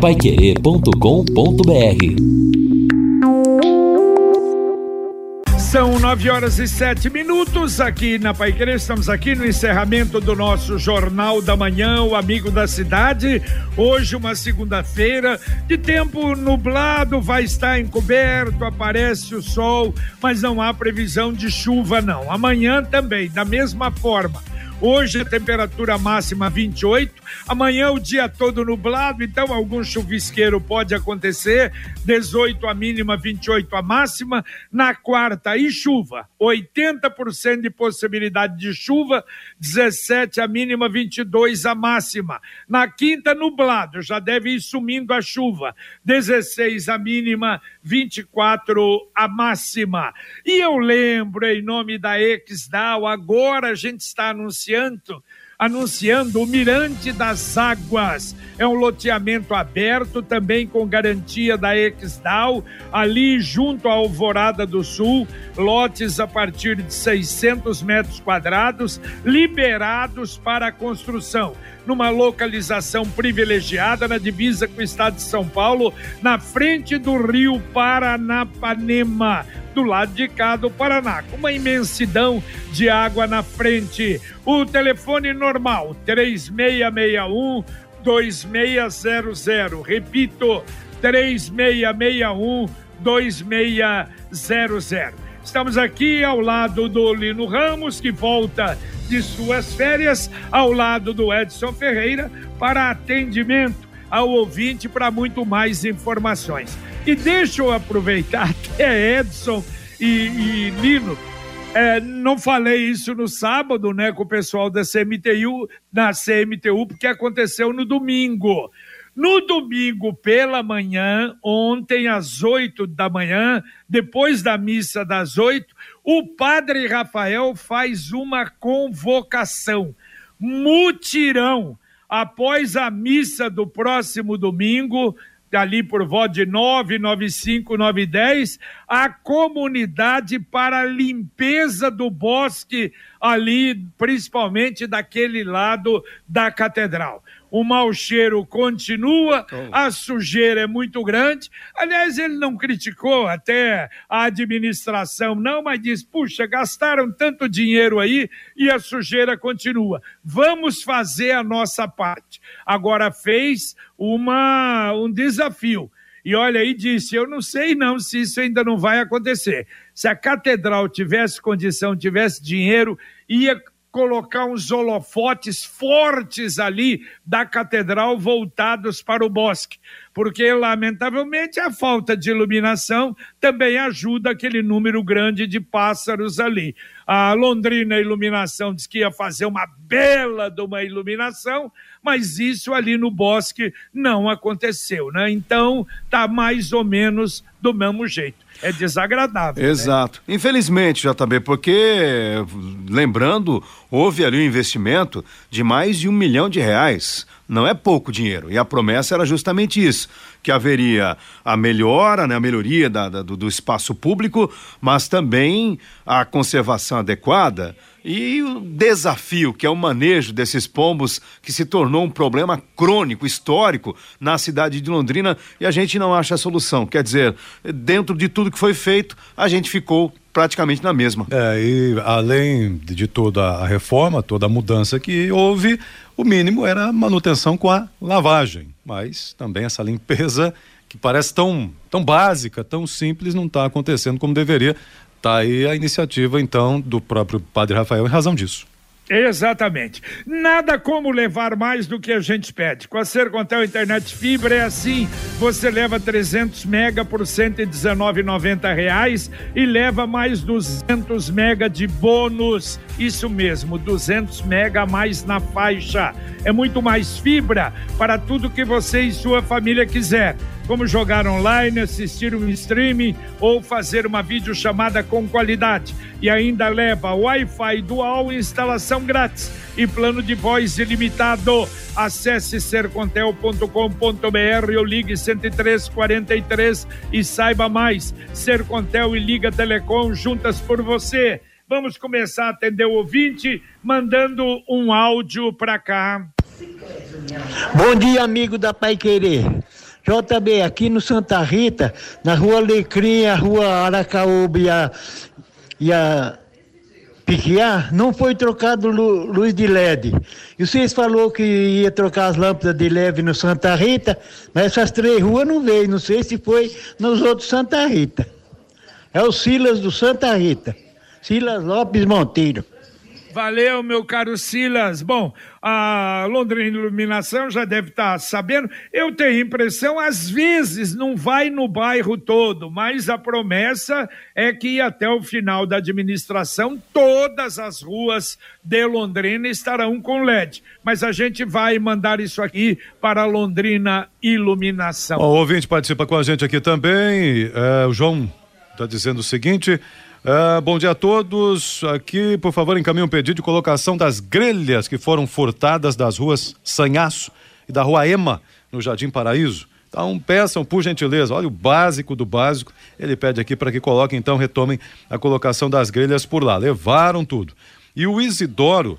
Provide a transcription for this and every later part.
paiquerê.com.br São nove horas e sete minutos aqui na Pai Querer. Estamos aqui no encerramento do nosso Jornal da Manhã, o Amigo da Cidade. Hoje, uma segunda-feira, de tempo nublado, vai estar encoberto, aparece o sol, mas não há previsão de chuva, não. Amanhã também, da mesma forma. Hoje a temperatura máxima 28, amanhã o dia todo nublado, então algum chuvisqueiro pode acontecer. 18 a mínima, 28 a máxima. Na quarta, e chuva, 80% de possibilidade de chuva, 17 a mínima, 22 a máxima. Na quinta, nublado, já deve ir sumindo a chuva, 16 a mínima, 24 a máxima. E eu lembro, em nome da Exdal, agora a gente está anunciando anunciando o Mirante das Águas. É um loteamento aberto, também com garantia da Exdal, ali junto à Alvorada do Sul, lotes a partir de 600 metros quadrados, liberados para construção. Numa localização privilegiada na divisa com o estado de São Paulo, na frente do rio Paranapanema, do lado de cá do Paraná, com uma imensidão de água na frente. O telefone normal, 3661 2600. Repito, 3661 2600. Estamos aqui ao lado do Lino Ramos, que volta de suas férias, ao lado do Edson Ferreira, para atendimento ao ouvinte para muito mais informações. E deixa eu aproveitar até Edson e, e Lino. É, não falei isso no sábado, né, com o pessoal da CMTU, na CMTU, porque aconteceu no domingo. No domingo pela manhã, ontem às oito da manhã, depois da missa das oito, o padre Rafael faz uma convocação, mutirão, após a missa do próximo domingo, ali por volta de nove, nove cinco, nove dez, a comunidade para limpeza do bosque ali, principalmente daquele lado da catedral o mau cheiro continua, a sujeira é muito grande. Aliás, ele não criticou até a administração, não, mas diz: puxa, gastaram tanto dinheiro aí e a sujeira continua. Vamos fazer a nossa parte. Agora fez uma, um desafio. E olha aí, disse: Eu não sei não se isso ainda não vai acontecer. Se a catedral tivesse condição, tivesse dinheiro, ia colocar uns holofotes fortes ali da catedral voltados para o bosque, porque lamentavelmente a falta de iluminação também ajuda aquele número grande de pássaros ali. A Londrina Iluminação diz que ia fazer uma bela de uma iluminação, mas isso ali no bosque não aconteceu, né? Então tá mais ou menos do mesmo jeito é desagradável. Né? Exato. Né? Infelizmente, JB, porque, lembrando, houve ali um investimento de mais de um milhão de reais. Não é pouco dinheiro. E a promessa era justamente isso: que haveria a melhora, né, a melhoria da, da, do, do espaço público, mas também a conservação adequada e o desafio, que é o manejo desses pombos, que se tornou um problema crônico, histórico, na cidade de Londrina, e a gente não acha a solução. Quer dizer, dentro de tudo que foi feito, a gente ficou praticamente na mesma. É, e além de toda a reforma, toda a mudança que houve, o mínimo era a manutenção com a lavagem. Mas também essa limpeza que parece tão, tão básica, tão simples, não está acontecendo como deveria. Tá aí a iniciativa, então, do próprio Padre Rafael em razão disso. Exatamente. Nada como levar mais do que a gente pede. Com a Sercontel Internet Fibra é assim. Você leva 300 mega por 119,90 reais e leva mais 200 mega de bônus. Isso mesmo, 200 mega a mais na faixa. É muito mais fibra para tudo que você e sua família quiser como jogar online, assistir um streaming ou fazer uma videochamada com qualidade. E ainda leva Wi-Fi dual, instalação grátis e plano de voz ilimitado. Acesse sercontel.com.br ou ligue 10343 e saiba mais. Sercontel e Liga Telecom juntas por você. Vamos começar a atender o ouvinte mandando um áudio para cá. Bom dia, amigo da Pai Querer. JB, aqui no Santa Rita, na rua Alecrim, a rua Aracaúba e a, e a Piquiá, não foi trocado lu, luz de LED. E vocês falou que ia trocar as lâmpadas de LED no Santa Rita, mas essas três ruas não veio, não sei se foi nos outros Santa Rita. É o Silas do Santa Rita, Silas Lopes Monteiro. Valeu, meu caro Silas. Bom, a Londrina Iluminação já deve estar tá sabendo. Eu tenho impressão, às vezes não vai no bairro todo, mas a promessa é que até o final da administração todas as ruas de Londrina estarão com LED. Mas a gente vai mandar isso aqui para Londrina Iluminação. o ouvinte participa com a gente aqui também. É, o João está dizendo o seguinte. Uh, bom dia a todos. Aqui, por favor, encaminhe um pedido de colocação das grelhas que foram furtadas das ruas Sanhaço e da rua Ema, no Jardim Paraíso. Então, peçam, por gentileza, olha o básico do básico. Ele pede aqui para que coloquem, então, retomem a colocação das grelhas por lá. Levaram tudo. E o Isidoro,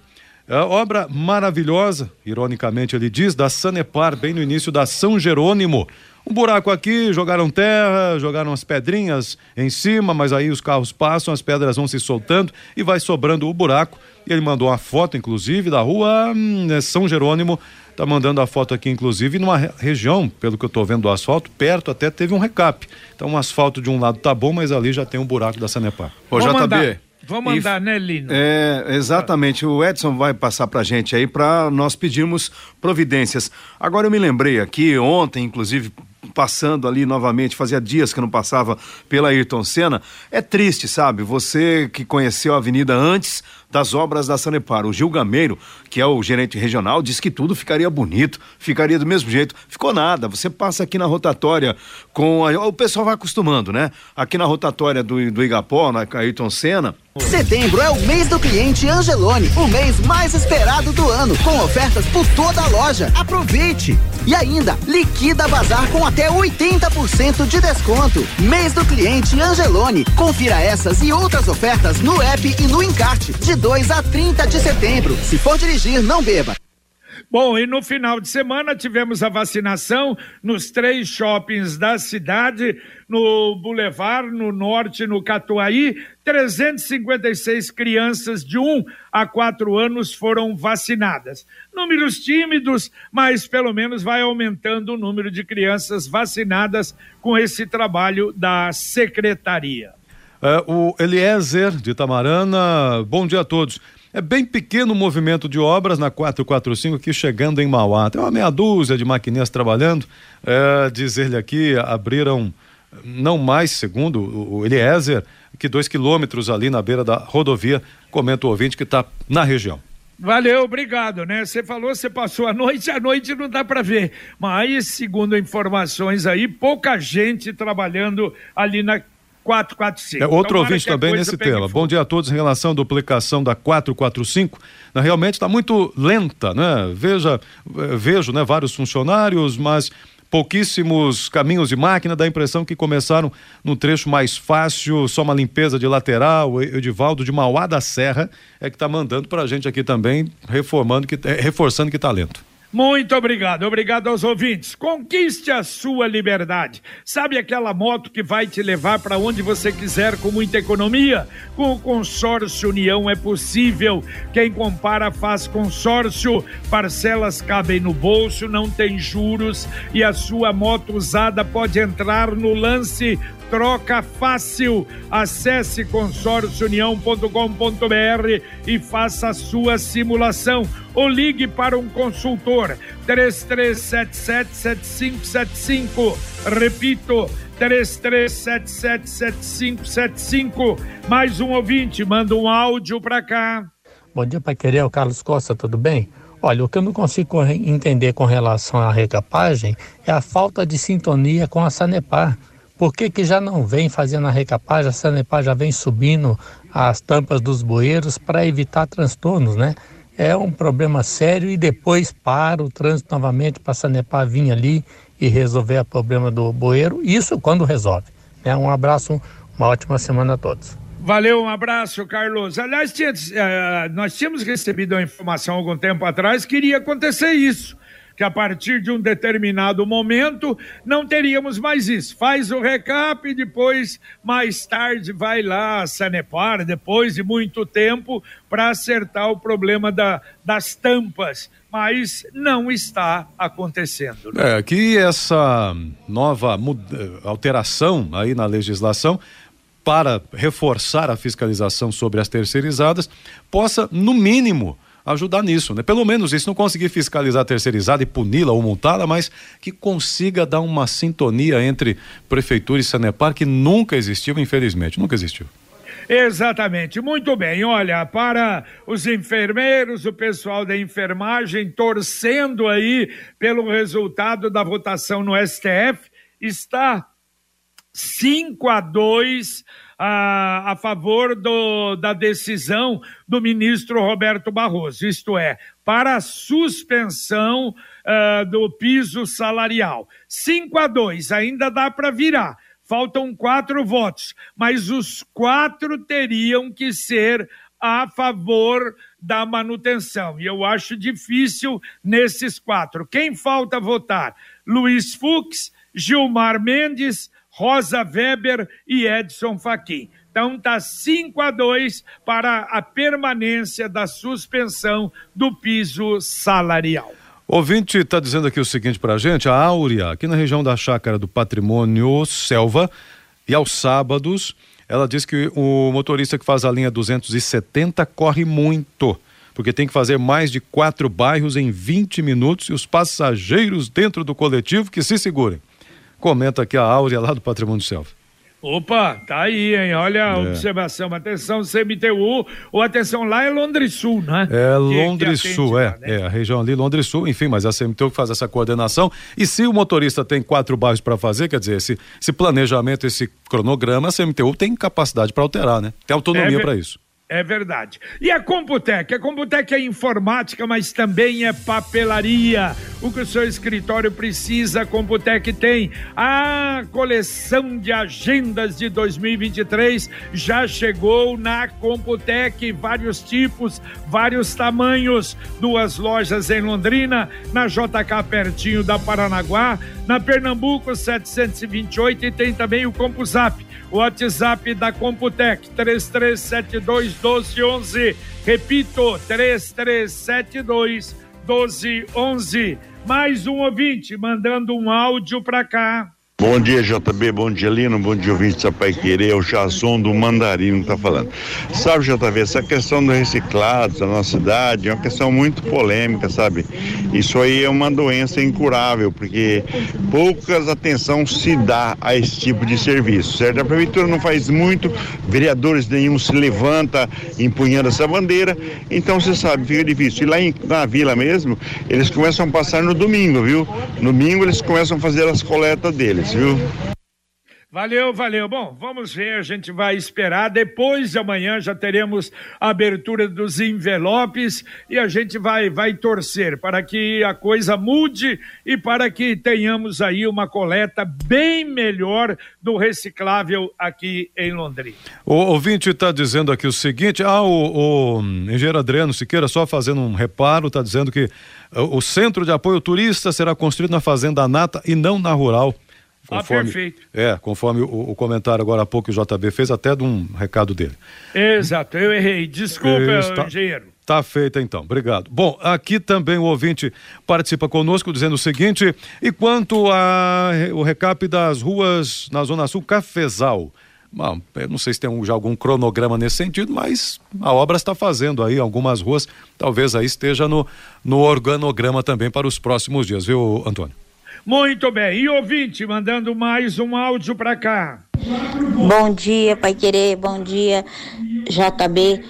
obra maravilhosa, ironicamente ele diz, da Sanepar, bem no início da São Jerônimo um buraco aqui, jogaram terra, jogaram as pedrinhas em cima, mas aí os carros passam, as pedras vão se soltando e vai sobrando o buraco. E ele mandou uma foto, inclusive, da rua hum, é São Jerônimo. Tá mandando a foto aqui, inclusive, numa região, pelo que eu tô vendo do asfalto, perto até teve um recap. Então, o asfalto de um lado tá bom, mas ali já tem um buraco da Sanepar. Ô, JB. Vamos mandar, né, Lino? É, exatamente. O Edson vai passar pra gente aí para nós pedirmos providências. Agora eu me lembrei aqui, ontem, inclusive, passando ali novamente, fazia dias que eu não passava pela Ayrton Senna. É triste, sabe? Você que conheceu a avenida antes das obras da Sanepar. O Gil Gameiro, que é o gerente regional, disse que tudo ficaria bonito, ficaria do mesmo jeito. Ficou nada. Você passa aqui na rotatória com. A... O pessoal vai acostumando, né? Aqui na rotatória do, do Igapó, na Ayrton Senna. Setembro é o mês do cliente Angelone, o mês mais esperado do ano, com ofertas por toda a loja. Aproveite! E ainda, liquida bazar com até 80% de desconto. Mês do cliente Angelone. Confira essas e outras ofertas no app e no encarte, de 2 a 30 de setembro. Se for dirigir, não beba. Bom, e no final de semana tivemos a vacinação nos três shoppings da cidade, no Boulevard, no Norte, no Catuaí. 356 crianças de 1 a 4 anos foram vacinadas. Números tímidos, mas pelo menos vai aumentando o número de crianças vacinadas com esse trabalho da secretaria. É, o Eliezer de Tamarana, bom dia a todos. É bem pequeno o movimento de obras na 445 aqui chegando em Mauá. Tem uma meia dúzia de maquininhas trabalhando. É, diz aqui, abriram não mais, segundo o Eliezer, que dois quilômetros ali na beira da rodovia. Comenta o ouvinte que está na região. Valeu, obrigado, né? Você falou, você passou a noite, a noite não dá para ver. Mas, segundo informações aí, pouca gente trabalhando ali na 445. É, outro Tomara ouvinte também nesse tema. Bom dia a todos em relação à duplicação da 445. Realmente está muito lenta, né? Veja, eh, vejo né, vários funcionários, mas pouquíssimos caminhos de máquina, dá a impressão que começaram no trecho mais fácil, só uma limpeza de lateral. Edivaldo de Mauá da Serra é que está mandando para a gente aqui também, reformando que, eh, reforçando que está lento. Muito obrigado, obrigado aos ouvintes. Conquiste a sua liberdade. Sabe aquela moto que vai te levar para onde você quiser com muita economia? Com o consórcio União é possível. Quem compara faz consórcio, parcelas cabem no bolso, não tem juros e a sua moto usada pode entrar no lance troca fácil. Acesse consórciounião.com.br e faça a sua simulação ou ligue para um consultor 33777575. Repito, 33777575. Mais um ouvinte, manda um áudio para cá. Bom dia, Pai Querer, o Carlos Costa, tudo bem? Olha, o que eu não consigo entender com relação à recapagem é a falta de sintonia com a Sanepar. Por que, que já não vem fazendo a recapagem? A Sanepar já vem subindo as tampas dos bueiros para evitar transtornos, né? É um problema sério e depois para o trânsito novamente para a Sanepar vir ali e resolver o problema do bueiro. Isso quando resolve. Né? Um abraço, uma ótima semana a todos. Valeu, um abraço, Carlos. Aliás, uh, nós tínhamos recebido a informação algum tempo atrás que iria acontecer isso que a partir de um determinado momento não teríamos mais isso. Faz o recap e depois, mais tarde, vai lá a Sanepar, depois de muito tempo, para acertar o problema da, das tampas. Mas não está acontecendo. Né? É, que essa nova alteração aí na legislação para reforçar a fiscalização sobre as terceirizadas, possa, no mínimo, ajudar nisso, né? Pelo menos isso, não conseguir fiscalizar terceirizada e puni-la ou multá-la, mas que consiga dar uma sintonia entre prefeitura e Sanepar que nunca existiu, infelizmente, nunca existiu. Exatamente, muito bem. Olha, para os enfermeiros, o pessoal da enfermagem torcendo aí pelo resultado da votação no STF, está 5 a 2 a, a favor do, da decisão do ministro Roberto Barroso, isto é, para a suspensão uh, do piso salarial. 5 a 2, ainda dá para virar. Faltam quatro votos, mas os quatro teriam que ser a favor da manutenção. E eu acho difícil nesses quatro. Quem falta votar? Luiz Fux, Gilmar Mendes, Rosa Weber e Edson Fachin. Então está 5 a 2 para a permanência da suspensão do piso salarial. Ouvinte está dizendo aqui o seguinte para a gente: a Áurea, aqui na região da Chácara do Patrimônio Selva, e aos sábados, ela diz que o motorista que faz a linha 270 corre muito, porque tem que fazer mais de quatro bairros em 20 minutos e os passageiros dentro do coletivo que se segurem. Comenta aqui a Áurea lá do Patrimônio Selva. Opa, tá aí, hein? Olha a é. observação. Atenção, CMTU, ou atenção, lá é Londres Sul, né? É Londres Sul, é. Lá, né? É, a região ali, Londres Sul, enfim, mas a CMTU faz essa coordenação. E se o motorista tem quatro bairros para fazer, quer dizer, esse, esse planejamento, esse cronograma, a CMTU tem capacidade para alterar, né? Tem autonomia é, para isso. É verdade. E a Computec? A Computec é informática, mas também é papelaria. O que o seu escritório precisa, a Computec tem. A coleção de agendas de 2023 já chegou na Computec, vários tipos, vários tamanhos. Duas lojas em Londrina, na JK pertinho da Paranaguá, na Pernambuco 728 e tem também o CompuZap WhatsApp da Computec, 3372 1211. Repito, 3372 1211. Mais um ouvinte mandando um áudio para cá. Bom dia, JB, bom dia, Lino, bom dia, ouvinte da Pai Querer, o Jason do Mandarino tá falando. Sabe, JB, essa questão do reciclado da nossa cidade é uma questão muito polêmica, sabe? Isso aí é uma doença incurável, porque poucas atenção se dá a esse tipo de serviço, certo? A prefeitura não faz muito, vereadores nenhum se levanta empunhando essa bandeira, então você sabe, fica difícil. E lá em, na vila mesmo, eles começam a passar no domingo, viu? No domingo eles começam a fazer as coletas deles viu? Valeu, valeu. Bom, vamos ver, a gente vai esperar. Depois de amanhã já teremos a abertura dos envelopes e a gente vai, vai torcer para que a coisa mude e para que tenhamos aí uma coleta bem melhor do reciclável aqui em Londrina. O ouvinte está dizendo aqui o seguinte: ah, o, o engenheiro Adriano Siqueira, só fazendo um reparo, está dizendo que o centro de apoio turista será construído na Fazenda Nata e não na Rural. Conforme, ah, perfeito. É, conforme o, o, comentário agora há pouco que o JB fez, até de um recado dele. Exato, eu errei. Desculpa, Está, engenheiro. Tá feita então, obrigado. Bom, aqui também o ouvinte participa conosco dizendo o seguinte: e quanto ao recap das ruas na Zona Sul, Cafezal? Bom, eu não sei se tem um, já algum cronograma nesse sentido, mas a obra está fazendo aí algumas ruas, talvez aí esteja no, no organograma também para os próximos dias, viu, Antônio? Muito bem. E ouvinte, mandando mais um áudio para cá. Bom dia, Pai Querer. Bom dia, JB.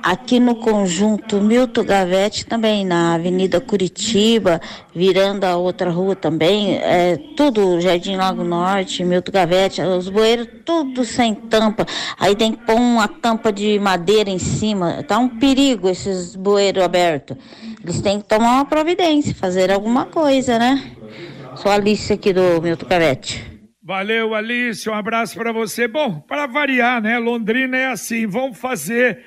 Aqui no conjunto Milton Gavete, também na Avenida Curitiba, virando a outra rua também, é, tudo Jardim Lago Norte, Milton Gavete, os bueiros tudo sem tampa. Aí tem que pôr uma tampa de madeira em cima. Tá um perigo esses bueiros abertos. Eles têm que tomar uma providência, fazer alguma coisa, né? Sou a Alice aqui do Milton Cavete. Valeu, Alice. Um abraço para você. Bom, para variar, né? Londrina é assim. Vamos fazer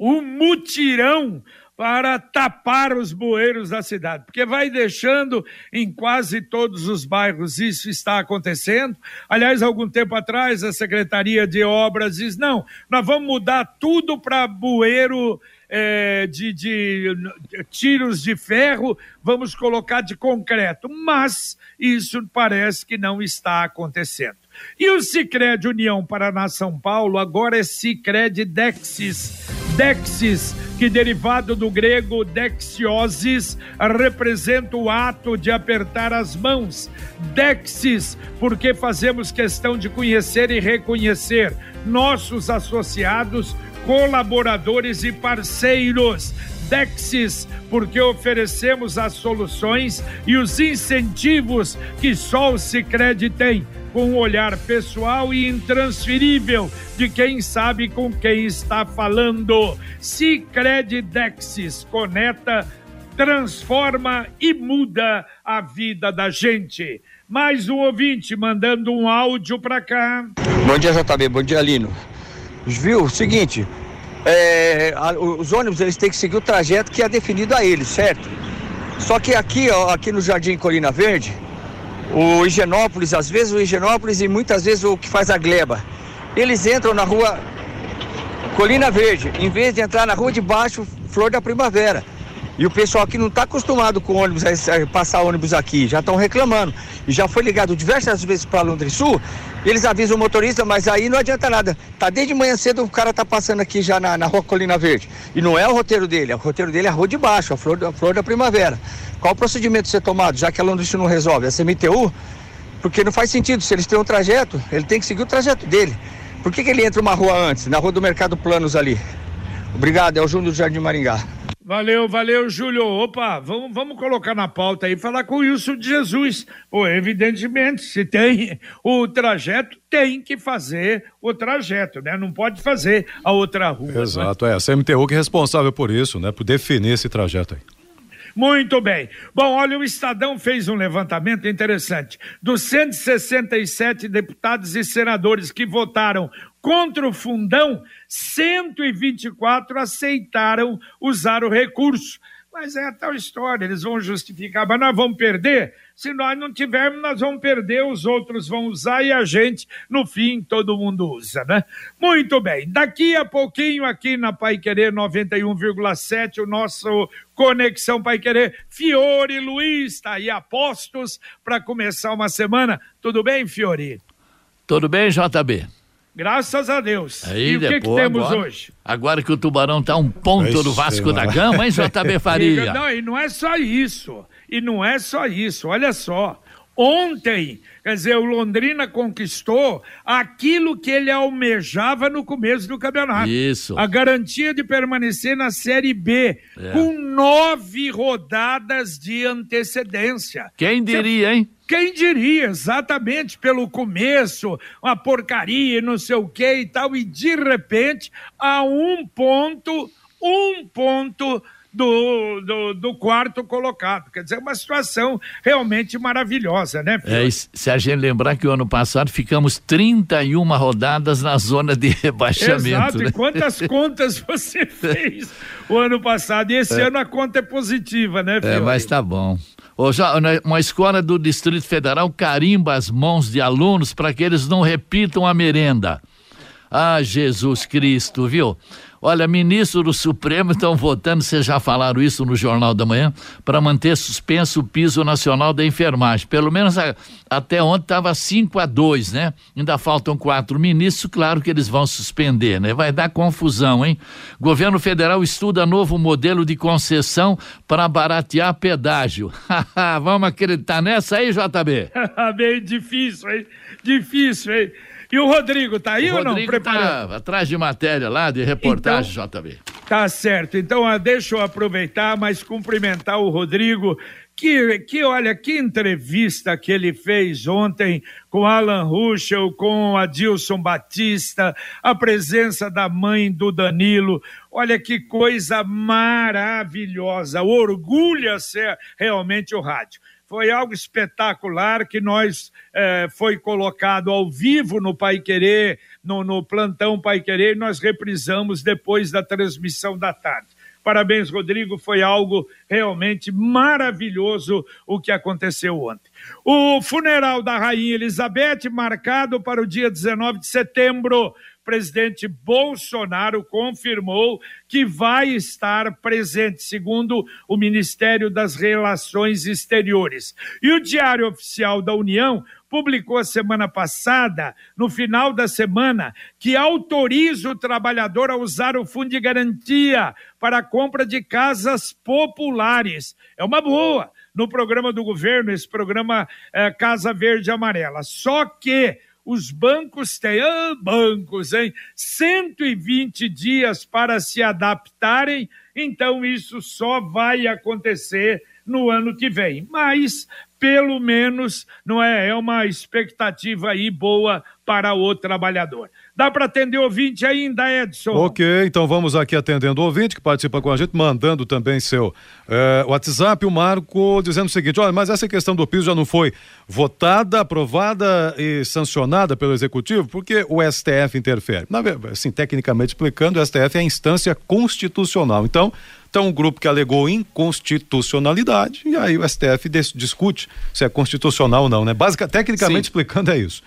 um mutirão para tapar os bueiros da cidade, porque vai deixando em quase todos os bairros isso está acontecendo. Aliás, algum tempo atrás, a Secretaria de Obras diz: não, nós vamos mudar tudo para bueiro. É, de, de, de tiros de ferro, vamos colocar de concreto, mas isso parece que não está acontecendo. E o Cicred União Paraná São Paulo agora é Cicred Dexis. Dexis, que derivado do grego dexiosis, representa o ato de apertar as mãos. Dexis, porque fazemos questão de conhecer e reconhecer nossos associados, colaboradores e parceiros. Dexis, porque oferecemos as soluções e os incentivos que só o Cicred tem com um olhar pessoal e intransferível de quem sabe com quem está falando. Cicred Dexis conecta, transforma e muda a vida da gente. Mais um ouvinte mandando um áudio para cá. Bom dia, JB. Bom dia, Lino. Viu? Seguinte, é, os ônibus eles têm que seguir o trajeto que é definido a eles, certo? Só que aqui, ó, aqui no Jardim Colina Verde, o Higienópolis, às vezes o Higienópolis e muitas vezes o que faz a gleba. Eles entram na rua Colina Verde, em vez de entrar na rua de baixo, Flor da Primavera. E o pessoal aqui não está acostumado com ônibus, passar ônibus aqui, já estão reclamando. E já foi ligado diversas vezes para Londres Sul, eles avisam o motorista, mas aí não adianta nada. Tá desde manhã cedo o cara tá passando aqui já na, na rua Colina Verde. E não é o roteiro dele, o roteiro dele é a rua de baixo, a flor, a flor da primavera. Qual o procedimento ser tomado, já que a Londres não resolve? A CMTU? Porque não faz sentido, se eles têm um trajeto, ele tem que seguir o trajeto dele. Por que, que ele entra uma rua antes, na rua do Mercado Planos ali? Obrigado, é o Júnior do Jardim Maringá. Valeu, valeu, Júlio. Opa, vamos, vamos colocar na pauta aí, falar com o Wilson de Jesus. Pô, evidentemente, se tem o trajeto, tem que fazer o trajeto, né? Não pode fazer a outra rua. Né? Exato, né? é. A CMTU que é responsável por isso, né? Por definir esse trajeto aí. Muito bem. Bom, olha, o Estadão fez um levantamento interessante. Dos 167 deputados e senadores que votaram contra o fundão, 124 aceitaram usar o recurso. Mas é a tal história, eles vão justificar, mas nós vamos perder? Se nós não tivermos, nós vamos perder, os outros vão usar e a gente, no fim, todo mundo usa, né? Muito bem, daqui a pouquinho aqui na Pai Querer 91,7, o nosso Conexão Pai Querer, Fiore Luiz, está aí apostos para começar uma semana. Tudo bem, Fiore? Tudo bem, JB? Graças a Deus. Aí, e depois, o que, que temos agora, hoje? Agora que o Tubarão tá um ponto do Vasco da Gama, hein, JB Faria? Não, e não é só isso. E não é só isso. Olha só. Ontem, quer dizer, o Londrina conquistou aquilo que ele almejava no começo do campeonato. Isso. A garantia de permanecer na Série B, é. com nove rodadas de antecedência. Quem diria, hein? Quem diria, exatamente pelo começo, uma porcaria, não sei o que e tal, e de repente, a um ponto, um ponto do, do, do, quarto colocado. Quer dizer, uma situação realmente maravilhosa, né? É, se a gente lembrar que o ano passado ficamos 31 rodadas na zona de rebaixamento. Exato, né? e quantas contas você fez o ano passado? E esse é. ano a conta é positiva, né, filho? É, mas tá bom. Uma escola do Distrito Federal carimba as mãos de alunos para que eles não repitam a merenda. Ah, Jesus Cristo, viu? Olha, ministro do Supremo estão votando, vocês já falaram isso no Jornal da Manhã, para manter suspenso o piso nacional da enfermagem. Pelo menos a, até ontem estava 5 a 2, né? Ainda faltam quatro ministros, claro que eles vão suspender, né? Vai dar confusão, hein? Governo federal estuda novo modelo de concessão para baratear pedágio. Vamos acreditar nessa aí, JB? Bem difícil, hein? Difícil, hein? E o Rodrigo tá aí o ou não? Preparado? Tá atrás de matéria lá, de reportagem, então, JB. Tá certo. Então, ah, deixa eu aproveitar, mas cumprimentar o Rodrigo, que, que olha, que entrevista que ele fez ontem com Alan Ruschel, com Adilson Batista, a presença da mãe do Danilo. Olha que coisa maravilhosa, orgulha ser realmente o rádio foi algo espetacular que nós eh, foi colocado ao vivo no Pai Querer, no, no plantão Pai Querer, e nós reprisamos depois da transmissão da tarde. Parabéns, Rodrigo. Foi algo realmente maravilhoso o que aconteceu ontem. O funeral da Rainha Elizabeth, marcado para o dia 19 de setembro presidente Bolsonaro confirmou que vai estar presente, segundo o Ministério das Relações Exteriores. E o Diário Oficial da União publicou a semana passada, no final da semana, que autoriza o trabalhador a usar o fundo de garantia para a compra de casas populares. É uma boa no programa do governo, esse programa é, Casa Verde Amarela. Só que os bancos têm, ah, bancos, hein? 120 dias para se adaptarem, então isso só vai acontecer no ano que vem. Mas, pelo menos, não é, é uma expectativa aí boa para o trabalhador. Dá para atender o ouvinte ainda, Edson? Ok, então vamos aqui atendendo o ouvinte que participa com a gente, mandando também seu é, WhatsApp. O Marco dizendo o seguinte: olha, mas essa questão do piso já não foi votada, aprovada e sancionada pelo Executivo, porque o STF interfere. Na verdade, assim, tecnicamente explicando, o STF é a instância constitucional. Então, então, um grupo que alegou inconstitucionalidade, e aí o STF discute se é constitucional ou não, né? Básica, tecnicamente Sim. explicando, é isso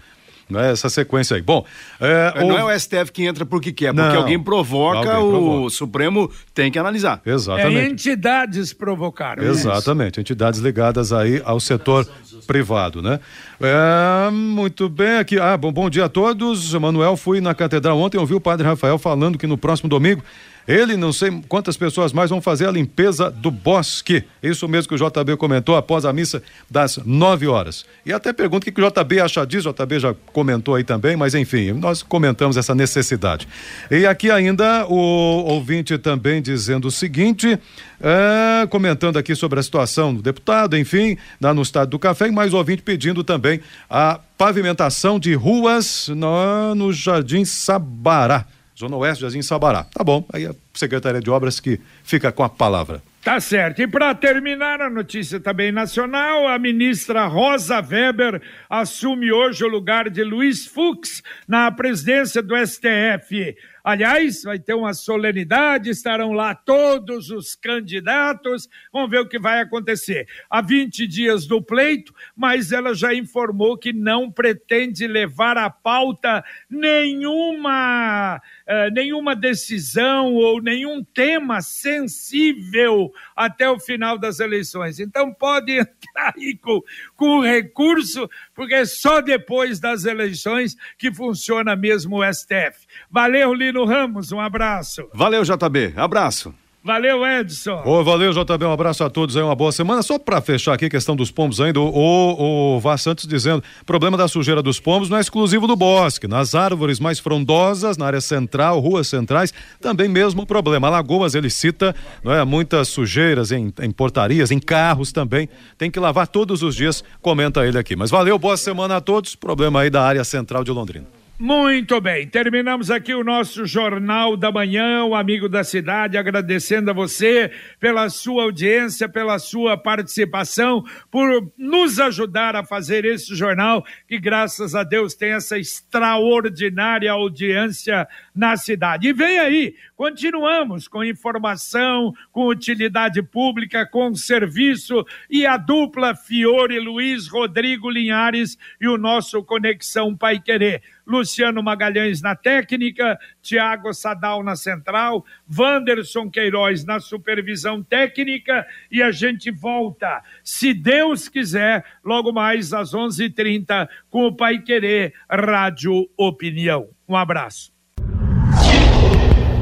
né? Essa sequência aí. Bom, é, não é o STF que entra porque quer, porque não, alguém provoca, alguém o Supremo tem que analisar. Exatamente. É, entidades provocaram. Exatamente, isso. entidades ligadas aí ao setor privado, né? É, muito bem aqui. Ah, bom, bom dia a todos. Manuel, fui na catedral ontem, ouvi o padre Rafael falando que no próximo domingo ele, não sei quantas pessoas mais vão fazer a limpeza do bosque. Isso mesmo que o JB comentou após a missa das 9 horas. E até pergunto o que o JB acha disso. O JB já comentou aí também, mas enfim, nós comentamos essa necessidade. E aqui ainda o ouvinte também dizendo o seguinte: é, comentando aqui sobre a situação do deputado, enfim, lá no estado do café, e mais ouvinte pedindo também a pavimentação de ruas no, no Jardim Sabará. Zona Oeste, Jardim Sabará. Tá bom, aí a Secretaria de Obras que fica com a palavra. Tá certo. E para terminar a notícia também nacional, a ministra Rosa Weber assume hoje o lugar de Luiz Fux na presidência do STF. Aliás, vai ter uma solenidade, estarão lá todos os candidatos, vamos ver o que vai acontecer. Há 20 dias do pleito, mas ela já informou que não pretende levar à pauta nenhuma, uh, nenhuma decisão ou nenhum tema sensível até o final das eleições. Então pode entrar aí com, com recurso, porque é só depois das eleições que funciona mesmo o STF. Valeu, Lino Ramos, um abraço. Valeu, JB, abraço. Valeu, Edson. Ô, valeu, JB. Um abraço a todos aí, uma boa semana. Só para fechar aqui a questão dos pombos ainda, o, o Vá Santos dizendo: problema da sujeira dos pombos não é exclusivo do bosque. Nas árvores mais frondosas, na área central, ruas centrais, também mesmo problema. Alagoas, ele cita não é, muitas sujeiras em, em portarias, em carros também. Tem que lavar todos os dias, comenta ele aqui. Mas valeu, boa semana a todos. Problema aí da área central de Londrina. Muito bem, terminamos aqui o nosso Jornal da Manhã, o Amigo da Cidade, agradecendo a você pela sua audiência, pela sua participação, por nos ajudar a fazer esse jornal, que graças a Deus tem essa extraordinária audiência na cidade. E vem aí, continuamos com informação, com utilidade pública, com serviço e a dupla Fiore Luiz Rodrigo Linhares e o nosso Conexão Pai Querer. Luciano Magalhães na técnica, Tiago Sadal na central, Wanderson Queiroz na supervisão técnica e a gente volta, se Deus quiser, logo mais às 11:30 com o Pai Querer Rádio Opinião. Um abraço.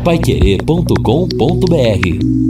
Paiquerê.com.br